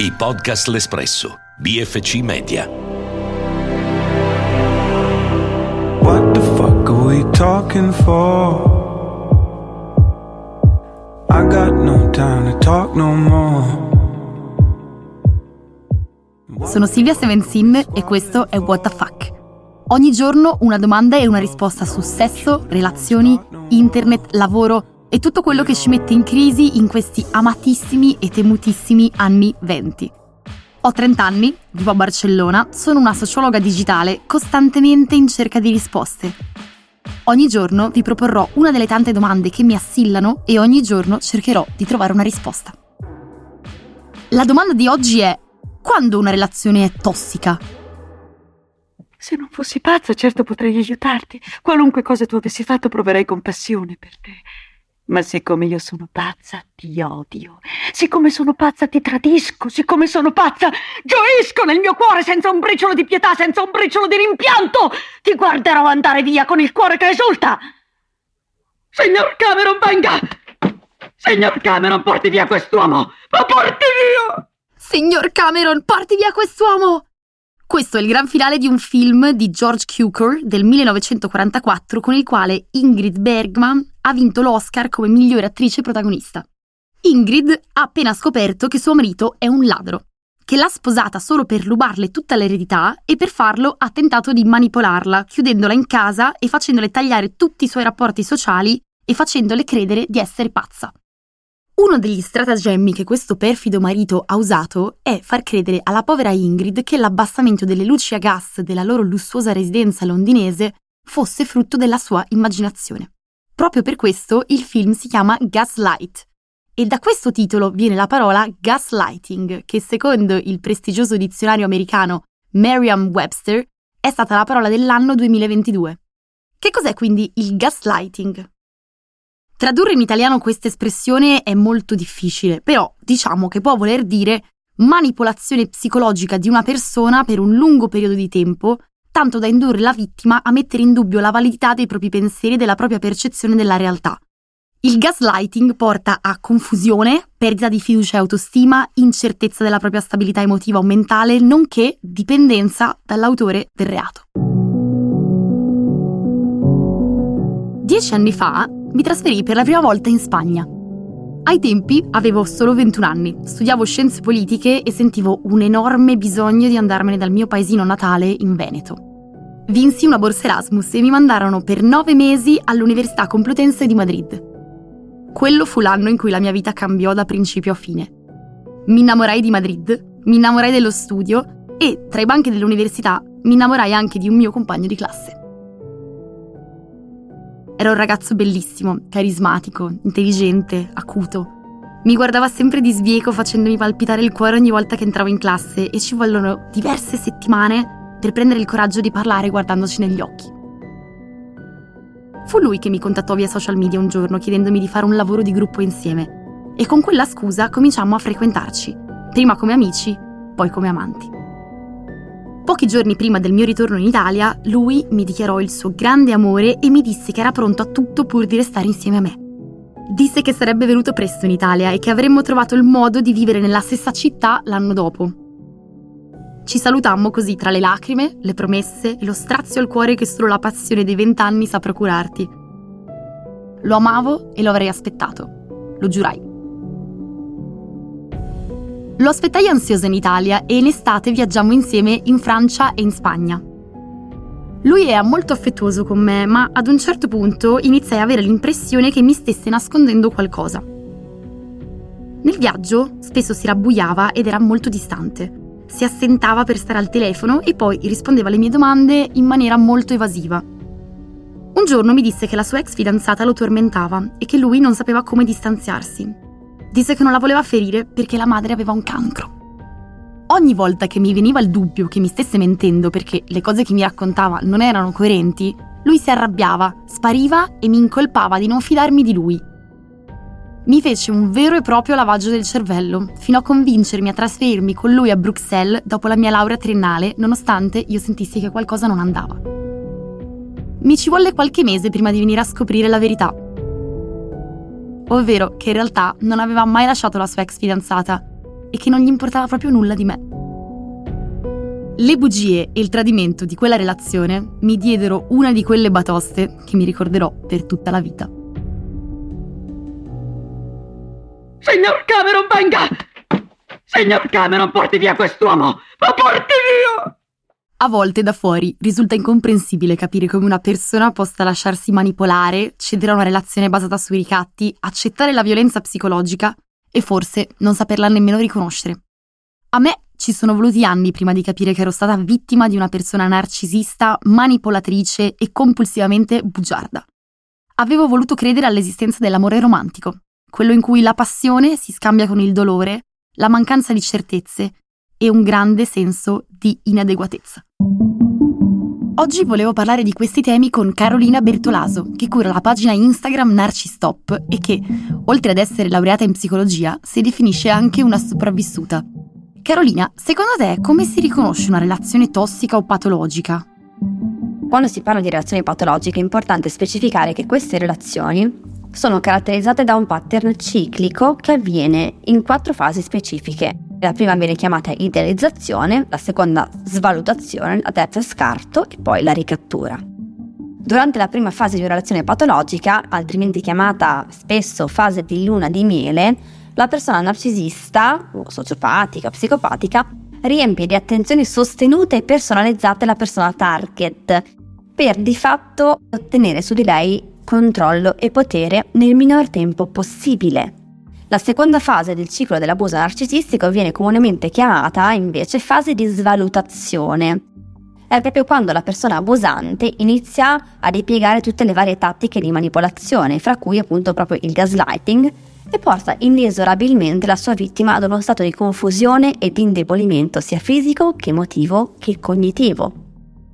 I podcast L'Espresso, BFC Media. What the fuck are we talking for? I got no time to talk no more. Sono Silvia Sevensin e questo è What the Fuck. Ogni giorno una domanda e una risposta su sesso, relazioni, internet, lavoro e tutto quello che ci mette in crisi in questi amatissimi e temutissimi anni venti. Ho 30 anni, vivo a Barcellona, sono una sociologa digitale costantemente in cerca di risposte. Ogni giorno vi proporrò una delle tante domande che mi assillano e ogni giorno cercherò di trovare una risposta. La domanda di oggi è quando una relazione è tossica? Se non fossi pazza, certo potrei aiutarti. Qualunque cosa tu avessi fatto, proverei compassione per te. Ma siccome io sono pazza, ti odio. Siccome sono pazza, ti tradisco. Siccome sono pazza, gioisco nel mio cuore senza un briciolo di pietà, senza un briciolo di rimpianto. Ti guarderò andare via con il cuore che esulta. Signor Cameron, venga! Signor Cameron, porti via quest'uomo! Ma porti via! Signor Cameron, porti via quest'uomo! Questo è il gran finale di un film di George Cukor del 1944 con il quale Ingrid Bergman ha vinto l'Oscar come migliore attrice protagonista. Ingrid ha appena scoperto che suo marito è un ladro, che l'ha sposata solo per rubarle tutta l'eredità e per farlo ha tentato di manipolarla, chiudendola in casa e facendole tagliare tutti i suoi rapporti sociali e facendole credere di essere pazza. Uno degli stratagemmi che questo perfido marito ha usato è far credere alla povera Ingrid che l'abbassamento delle luci a gas della loro lussuosa residenza londinese fosse frutto della sua immaginazione. Proprio per questo il film si chiama Gaslight e da questo titolo viene la parola gaslighting, che secondo il prestigioso dizionario americano Merriam-Webster è stata la parola dell'anno 2022. Che cos'è quindi il gaslighting? Tradurre in italiano questa espressione è molto difficile, però diciamo che può voler dire manipolazione psicologica di una persona per un lungo periodo di tempo, tanto da indurre la vittima a mettere in dubbio la validità dei propri pensieri e della propria percezione della realtà. Il gaslighting porta a confusione, perdita di fiducia e autostima, incertezza della propria stabilità emotiva o mentale, nonché dipendenza dall'autore del reato. Dieci anni fa mi trasferì per la prima volta in Spagna. Ai tempi avevo solo 21 anni, studiavo scienze politiche e sentivo un enorme bisogno di andarmene dal mio paesino natale in Veneto. Vinsi una borsa Erasmus e mi mandarono per nove mesi all'Università Complutense di Madrid. Quello fu l'anno in cui la mia vita cambiò da principio a fine. Mi innamorai di Madrid, mi innamorai dello studio e, tra i banchi dell'università, mi innamorai anche di un mio compagno di classe. Era un ragazzo bellissimo, carismatico, intelligente, acuto. Mi guardava sempre di sbieco facendomi palpitare il cuore ogni volta che entravo in classe e ci vollero diverse settimane per prendere il coraggio di parlare guardandoci negli occhi. Fu lui che mi contattò via social media un giorno chiedendomi di fare un lavoro di gruppo insieme e con quella scusa cominciammo a frequentarci, prima come amici, poi come amanti. Pochi giorni prima del mio ritorno in Italia, lui mi dichiarò il suo grande amore e mi disse che era pronto a tutto pur di restare insieme a me. Disse che sarebbe venuto presto in Italia e che avremmo trovato il modo di vivere nella stessa città l'anno dopo. Ci salutammo così tra le lacrime, le promesse e lo strazio al cuore che solo la passione dei vent'anni sa procurarti. Lo amavo e lo avrei aspettato, lo giurai. Lo aspettai ansiosa in Italia e in estate viaggiammo insieme in Francia e in Spagna. Lui era molto affettuoso con me, ma ad un certo punto iniziai a avere l'impressione che mi stesse nascondendo qualcosa. Nel viaggio spesso si rabbuiava ed era molto distante. Si assentava per stare al telefono e poi rispondeva alle mie domande in maniera molto evasiva. Un giorno mi disse che la sua ex fidanzata lo tormentava e che lui non sapeva come distanziarsi, Disse che non la voleva ferire perché la madre aveva un cancro. Ogni volta che mi veniva il dubbio che mi stesse mentendo perché le cose che mi raccontava non erano coerenti, lui si arrabbiava, spariva e mi incolpava di non fidarmi di lui. Mi fece un vero e proprio lavaggio del cervello, fino a convincermi a trasferirmi con lui a Bruxelles dopo la mia laurea triennale, nonostante io sentissi che qualcosa non andava. Mi ci volle qualche mese prima di venire a scoprire la verità ovvero che in realtà non aveva mai lasciato la sua ex fidanzata, e che non gli importava proprio nulla di me. Le bugie e il tradimento di quella relazione mi diedero una di quelle batoste che mi ricorderò per tutta la vita. Signor Cameron, venga! Signor Cameron, porti via quest'uomo! Ma porti via! A volte da fuori risulta incomprensibile capire come una persona possa lasciarsi manipolare, cedere a una relazione basata sui ricatti, accettare la violenza psicologica e forse non saperla nemmeno riconoscere. A me ci sono voluti anni prima di capire che ero stata vittima di una persona narcisista, manipolatrice e compulsivamente bugiarda. Avevo voluto credere all'esistenza dell'amore romantico, quello in cui la passione si scambia con il dolore, la mancanza di certezze e un grande senso di inadeguatezza. Oggi volevo parlare di questi temi con Carolina Bertolaso, che cura la pagina Instagram Narcistop e che, oltre ad essere laureata in psicologia, si definisce anche una sopravvissuta. Carolina, secondo te come si riconosce una relazione tossica o patologica? Quando si parla di relazioni patologiche è importante specificare che queste relazioni sono caratterizzate da un pattern ciclico che avviene in quattro fasi specifiche. La prima viene chiamata idealizzazione, la seconda svalutazione, la terza scarto e poi la ricattura. Durante la prima fase di una relazione patologica, altrimenti chiamata spesso fase di luna di miele, la persona narcisista, o sociopatica, psicopatica, riempie di attenzioni sostenute e personalizzate la persona target, per di fatto ottenere su di lei controllo e potere nel minor tempo possibile. La seconda fase del ciclo dell'abuso narcisistico viene comunemente chiamata invece fase di svalutazione. È proprio quando la persona abusante inizia a ripiegare tutte le varie tattiche di manipolazione, fra cui appunto proprio il gaslighting, e porta inesorabilmente la sua vittima ad uno stato di confusione e di indebolimento sia fisico che emotivo che cognitivo.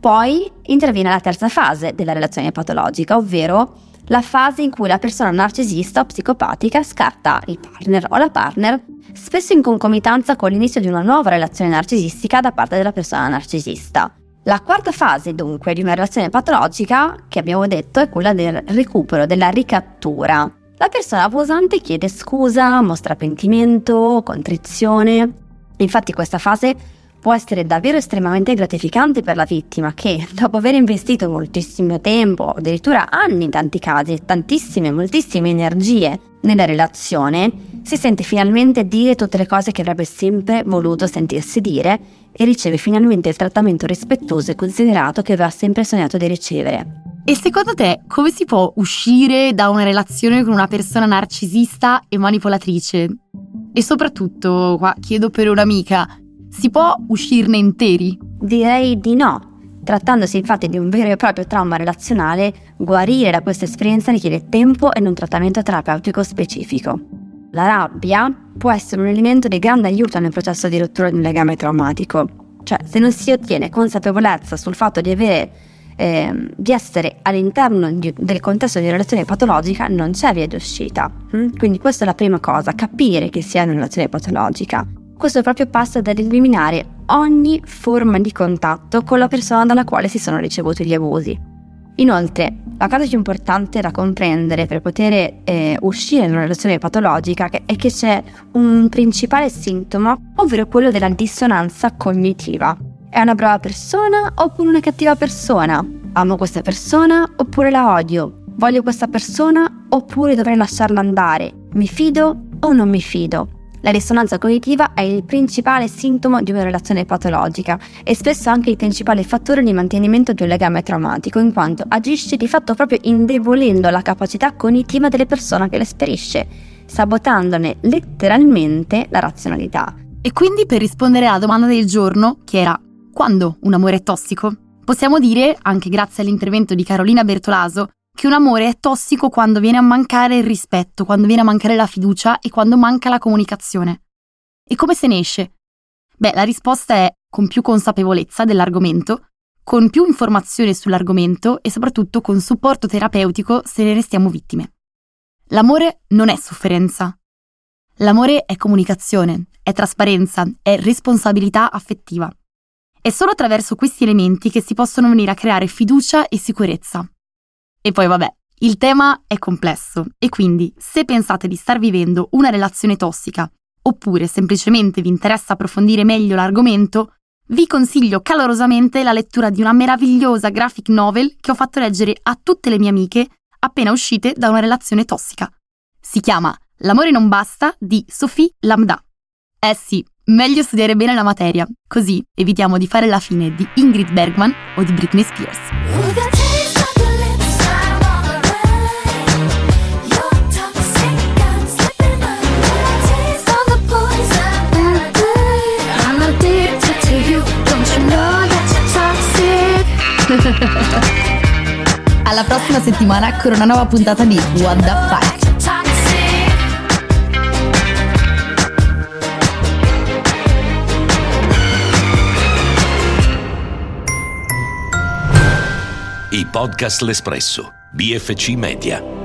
Poi interviene la terza fase della relazione patologica, ovvero la fase in cui la persona narcisista o psicopatica scarta il partner o la partner, spesso in concomitanza con l'inizio di una nuova relazione narcisistica da parte della persona narcisista. La quarta fase dunque di una relazione patologica, che abbiamo detto, è quella del recupero, della ricattura. La persona abusante chiede scusa, mostra pentimento, contrizione. Infatti questa fase può essere davvero estremamente gratificante per la vittima che, dopo aver investito moltissimo tempo, addirittura anni in tanti casi, tantissime, moltissime energie nella relazione, si sente finalmente dire tutte le cose che avrebbe sempre voluto sentirsi dire e riceve finalmente il trattamento rispettoso e considerato che aveva sempre sognato di ricevere. E secondo te come si può uscire da una relazione con una persona narcisista e manipolatrice? E soprattutto, qua chiedo per un'amica, si può uscirne interi? Direi di no. Trattandosi infatti di un vero e proprio trauma relazionale, guarire da questa esperienza richiede tempo e un trattamento terapeutico specifico. La rabbia può essere un elemento di grande aiuto nel processo di rottura di un legame traumatico. Cioè, se non si ottiene consapevolezza sul fatto di avere eh, di essere all'interno di, del contesto di una relazione patologica non c'è via d'uscita. Mm? Quindi questa è la prima cosa, capire che si è in una relazione patologica questo proprio passa ad eliminare ogni forma di contatto con la persona dalla quale si sono ricevuti gli abusi. Inoltre, la cosa più importante da comprendere per poter eh, uscire da una relazione patologica è che c'è un principale sintomo, ovvero quello della dissonanza cognitiva. È una brava persona oppure una cattiva persona? Amo questa persona oppure la odio? Voglio questa persona oppure dovrei lasciarla andare? Mi fido o non mi fido? La dissonanza cognitiva è il principale sintomo di una relazione patologica e spesso anche il principale fattore di mantenimento di un legame traumatico, in quanto agisce di fatto proprio indebolendo la capacità cognitiva delle persone che l'esperisce, sabotandone letteralmente la razionalità. E quindi per rispondere alla domanda del giorno, che era quando un amore è tossico, possiamo dire, anche grazie all'intervento di Carolina Bertolaso, che un amore è tossico quando viene a mancare il rispetto, quando viene a mancare la fiducia e quando manca la comunicazione. E come se ne esce? Beh, la risposta è con più consapevolezza dell'argomento, con più informazione sull'argomento e soprattutto con supporto terapeutico se ne restiamo vittime. L'amore non è sofferenza. L'amore è comunicazione, è trasparenza, è responsabilità affettiva. È solo attraverso questi elementi che si possono venire a creare fiducia e sicurezza. E poi vabbè, il tema è complesso e quindi se pensate di star vivendo una relazione tossica oppure semplicemente vi interessa approfondire meglio l'argomento, vi consiglio calorosamente la lettura di una meravigliosa graphic novel che ho fatto leggere a tutte le mie amiche appena uscite da una relazione tossica. Si chiama L'amore non basta di Sophie Lambda. Eh sì, meglio studiare bene la materia, così evitiamo di fare la fine di Ingrid Bergman o di Britney Spears. Settimana con una nuova puntata di What the Fuck. I podcast L'Espresso, BFC Media.